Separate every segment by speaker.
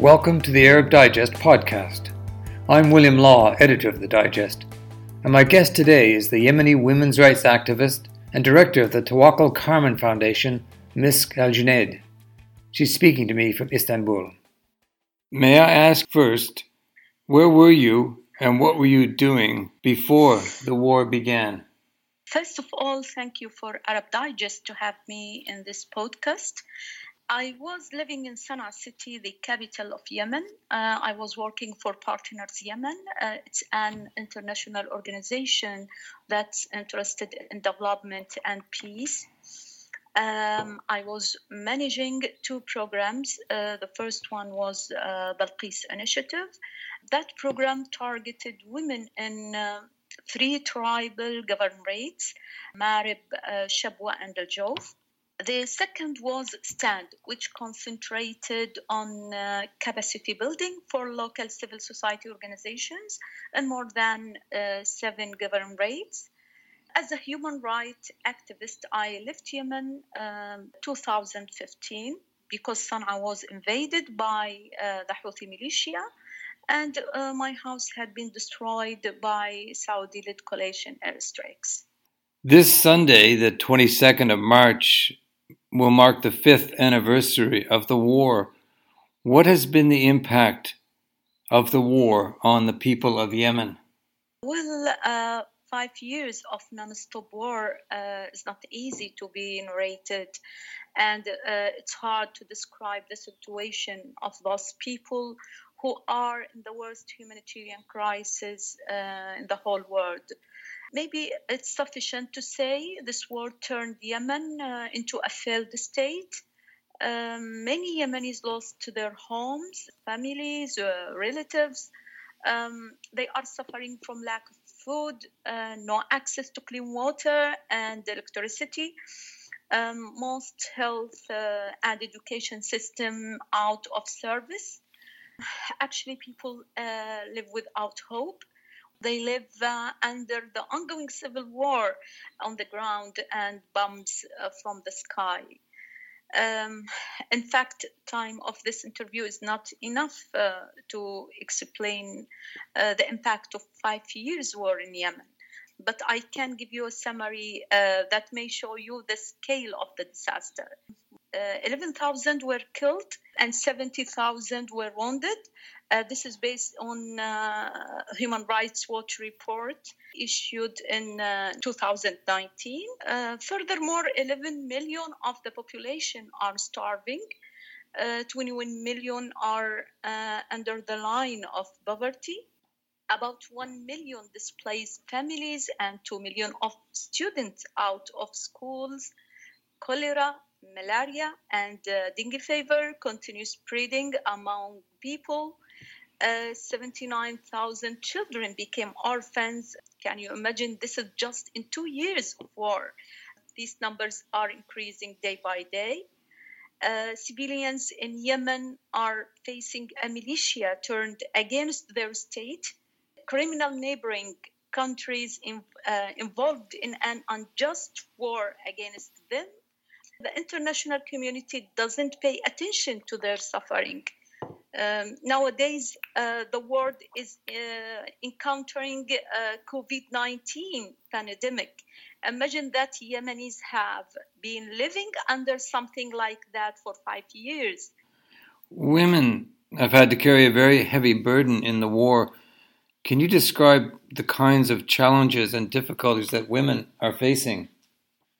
Speaker 1: Hello, and welcome to the Arab Digest podcast. I'm William Law, editor of the Digest, and my guest today is the Yemeni women's rights activist and director of the Tawakkol Karman Foundation, Misk Al Junaid. She's speaking to me from Istanbul. May I ask first, where were you and what were you doing before the war began?
Speaker 2: First of all, thank you for Arab Digest to have me in this podcast. I was living in Sana'a city, the capital of Yemen. Uh, I was working for Partners Yemen. Uh, it's an international organization that's interested in development and peace. Um, I was managing two programs. Uh, the first one was uh, Balqis Initiative. That program targeted women in uh, three tribal governorates, Marib, uh, Shabwa, and Al Jawf. The second was STAND, which concentrated on uh, capacity building for local civil society organizations and more than uh, seven governorates. As a human rights activist, I left Yemen um, 2015 because Sana'a was invaded by uh, the Houthi militia and uh, my house had been destroyed by Saudi led coalition airstrikes.
Speaker 1: This Sunday, the 22nd of March, will mark the fifth anniversary of the war. What has been the impact of the war on the people of Yemen?
Speaker 2: Well, uh, five years of non-stop war uh, is not easy to be narrated, and uh, it's hard to describe the situation of those people who are in the worst humanitarian crisis uh, in the whole world. Maybe it's sufficient to say this war turned Yemen uh, into a failed state. Um, many Yemenis lost their homes, families, uh, relatives. Um, they are suffering from lack of food, uh, no access to clean water and electricity. Um, most health uh, and education system out of service. Actually, people uh, live without hope they live uh, under the ongoing civil war on the ground and bombs uh, from the sky. Um, in fact, time of this interview is not enough uh, to explain uh, the impact of five years war in Yemen. But I can give you a summary uh, that may show you the scale of the disaster. Uh, 11,000 were killed and 70,000 were wounded. Uh, this is based on uh, Human Rights Watch report issued in uh, 2019. Uh, furthermore, 11 million of the population are starving. Uh, 21 million are under the line of poverty. About 1 million displaced families and 2 million of students out of schools. Cholera, malaria, and dengue fever continue spreading among people uh, 79,000 children became orphans. Can you imagine? This is just in two years of war. These numbers are increasing day by day. Uh, civilians in Yemen are facing a militia turned against their state. Criminal neighboring countries in, uh, involved in an unjust war against them. The international community doesn't pay attention to their suffering. Um, nowadays, uh, the world is uh, encountering uh, COVID-19 pandemic. Imagine that Yemenis have been living under something like that for five years.
Speaker 1: Women have had to carry a very heavy burden in the war. Can you describe the kinds of challenges and difficulties that women are facing?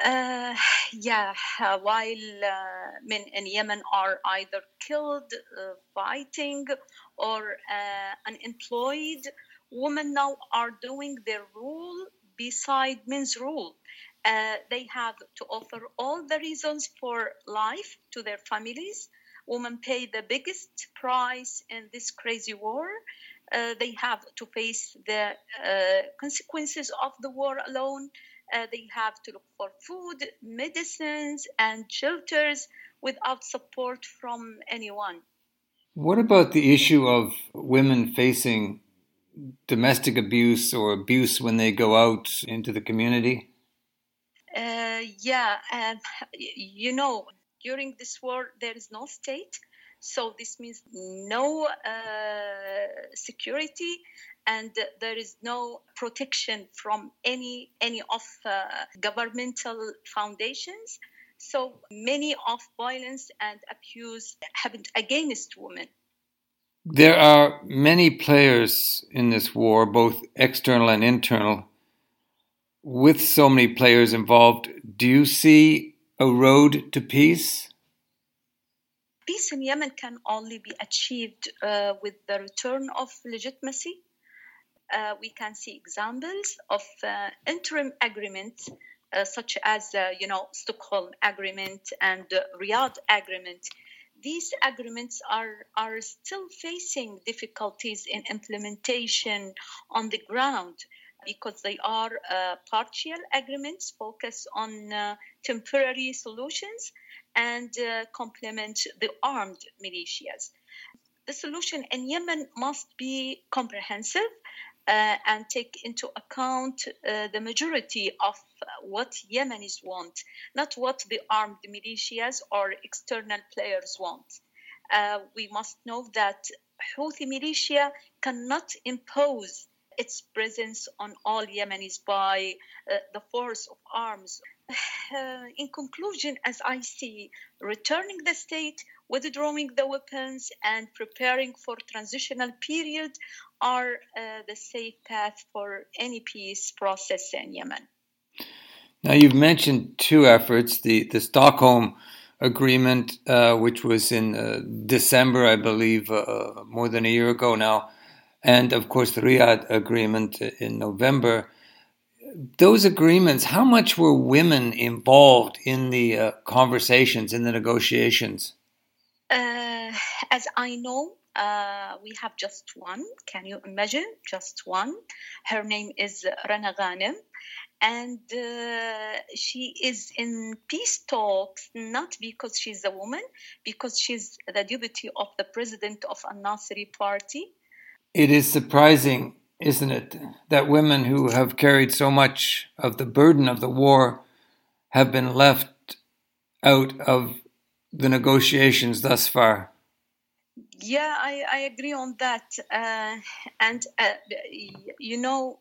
Speaker 2: Uh, yeah, uh, while uh, men in Yemen are either killed uh, fighting or uh, unemployed, women now are doing their role beside men's role. They have to offer all the reasons for life to their families. Women pay the biggest price in this crazy war. they have to face the consequences of the war alone uh, they have to look for food, medicines, and shelters without support from anyone.
Speaker 1: What about the issue of women facing domestic abuse or abuse when they go out into the community?
Speaker 2: Uh, yeah, uh, you know, during this war, there is no state. So this means no uh, security and there is no protection from any any of uh, governmental foundations. So many of violence and abuse happened against women.
Speaker 1: There are many players in this war, both external and internal. With so many players involved, do you see a road to peace?
Speaker 2: Peace in Yemen can only be achieved uh, with the return of legitimacy. Uh, we can see examples of uh, interim agreements uh, such as, uh, you know, Stockholm Agreement and Riyadh Agreement these agreements are, are still facing difficulties in implementation on the ground because they are uh, partial agreements focused on uh, temporary solutions and uh, complement the armed militias. The solution in Yemen must be comprehensive uh, and take into account uh, the majority of what Yemenis want, not what the armed militias or external players want. Uh, we must know that Houthi militia cannot impose its presence on all Yemenis by uh, the force of arms. Uh, in conclusion, as I see, returning the state, withdrawing the weapons, and preparing for transitional period are uh, the safe path for any peace process in Yemen.
Speaker 1: Now, you've mentioned two efforts the, the Stockholm Agreement, uh, which was in uh, December, I believe, uh, more than a year ago now, and of course the Riyadh Agreement in November. Those agreements, how much were women involved in the uh, conversations, in the negotiations?
Speaker 2: Uh, as I know, uh, we have just one. Can you imagine? Just one. Her name is Rana Ghanem. And uh, she is in peace talks not because she's a woman, because she's the deputy of the president of a Nasri party.
Speaker 1: It is surprising, isn't it, that women who have carried so much of the burden of the war have been left out of the negotiations thus far.
Speaker 2: Yeah, I, I agree on that. Uh, and, uh, you know,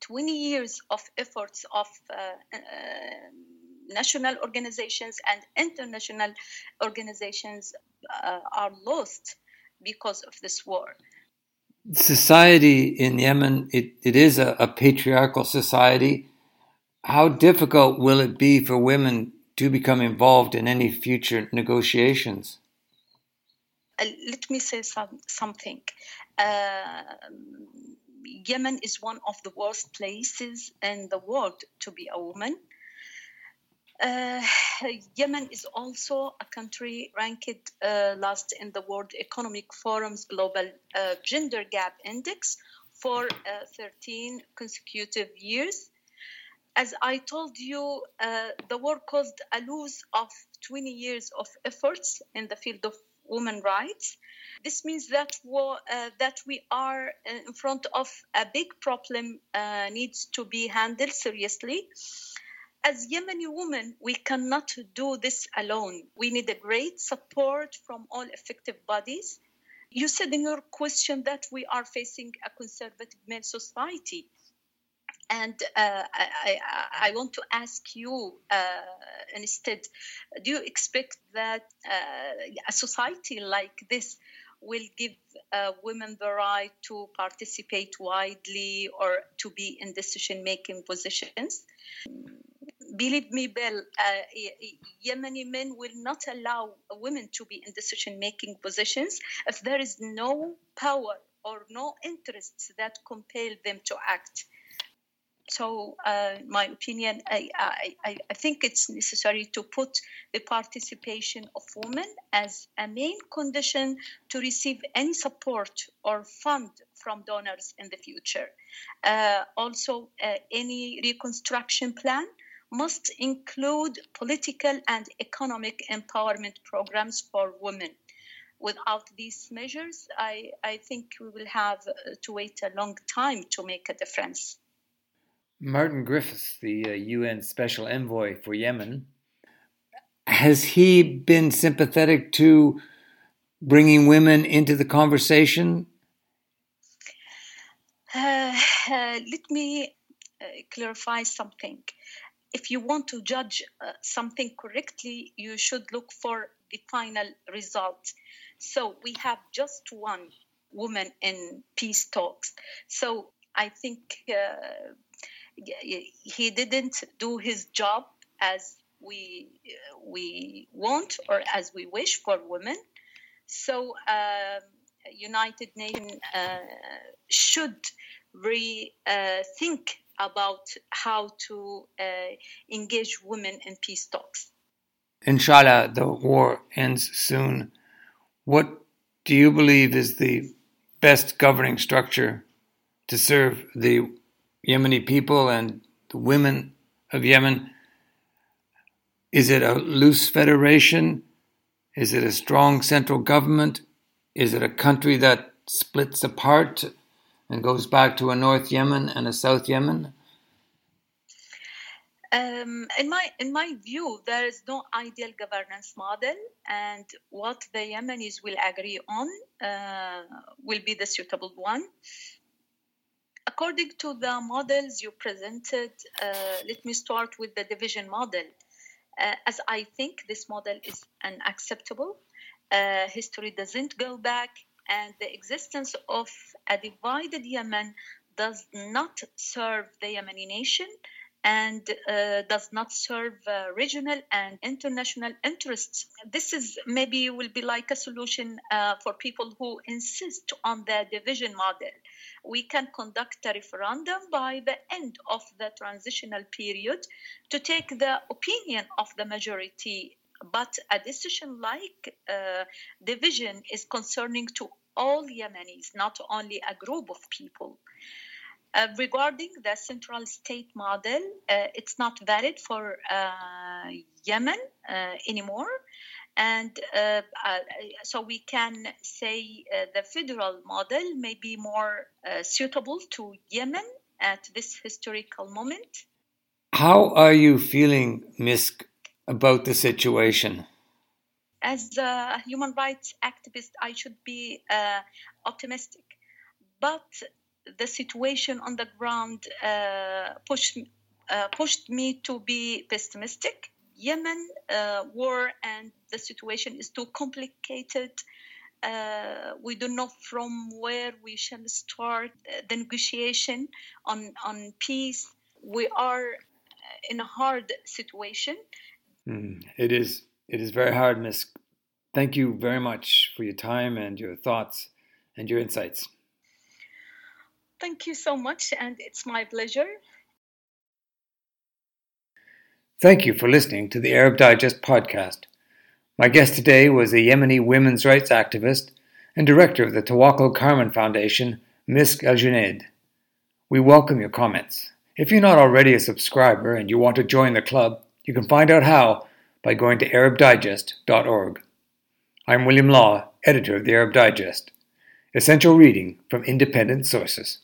Speaker 2: 20 years of efforts of uh, uh, national organizations and international organizations uh, are lost because of this war.
Speaker 1: Society in Yemen, it, it is a, a patriarchal society. How difficult will it be for women to become involved in any future negotiations?
Speaker 2: Uh, let me say some, something. Uh, Yemen is one of the worst places in the world to be a woman. Uh, Yemen is also a country ranked uh, last in the World Economic Forum's Global uh, Gender Gap Index for uh, 13 consecutive years. As I told you, uh, the war caused a loss of 20 years of efforts in the field of women rights. This means that uh, that we are in front of a big problem uh, needs to be handled seriously. As Yemeni women, we cannot do this alone. We need a great support from all effective bodies. You said in your question that we are facing a conservative male society. And uh, I, I, want to ask you uh, instead do you expect that uh, a society like this will give uh, women the right to participate widely or to be in decision making positions? Believe me, Bill, uh, Yemeni men will not allow women to be in decision making positions if there is no power or no interests that compel them to act. So, uh, my opinion, I, I, I think it's necessary to put the participation of women as a main condition to receive any support or fund from donors in the future. Uh, also, uh, any reconstruction plan must include political and economic empowerment programs for women. Without these measures, I, I think we will have to wait a long time to make a difference.
Speaker 1: Martin Griffiths, the uh, UN Special Envoy for Yemen, has he been sympathetic to bringing women into the conversation?
Speaker 2: Uh, uh, let me uh, clarify something. If you want to judge uh, something correctly, you should look for the final result. So we have just one woman in peace talks. So I think uh, he didn't do his job as we we want or as we wish for women. So uh, United Nations uh, should rethink uh, about how to uh, engage women in peace talks.
Speaker 1: Inshallah, the war ends soon. What do you believe is the best governing structure to serve the Yemeni people and the women of Yemen? Is it a loose federation? Is it a strong central government? Is it a country that splits apart and goes back to a North Yemen and a South Yemen?
Speaker 2: Um, in my in my view, there is no ideal governance model, and what the Yemenis will agree on uh, will be the suitable one. According to the models you presented, uh, let me start with the division model. Uh, as I think this model is unacceptable. Uh, history doesn't go back, and the existence of a divided Yemen does not serve the Yemeni nation and uh, does not serve uh, regional and international interests. This is maybe will be like a solution uh, for people who insist on the division model. We can conduct a referendum by the end of the transitional period to take the opinion of the majority. But a decision like uh, division is concerning to all Yemenis, not only a group of people. Uh, regarding the central state model, uh, it's not valid for uh, Yemen uh, anymore. And uh, uh, so we can say the federal model may be more suitable to Yemen at this historical moment.
Speaker 1: How are you feeling, Misk, about the situation?
Speaker 2: As a human rights activist, I should be optimistic. But the situation on the ground uh, pushed uh, pushed me to be pessimistic. Yemen uh, war and the situation is too complicated. Uh, we don't know from where we shall start the negotiation on on peace. We are in a hard situation.
Speaker 1: Mm, it is. It is very hard, Misk. Thank you very much for your time and your thoughts and your insights.
Speaker 2: Thank you so much, and it's my pleasure.
Speaker 1: Thank you for listening to the Arab Digest podcast. My guest today was a Yemeni women's rights activist and director of the Tawakkol Karman Foundation, Misk El Junaid. We welcome your comments. If you're not already a subscriber and you want to join the club, you can find out how by going to ArabDigest.org. I'm William Law, editor of the Arab Digest. Essential reading from independent sources.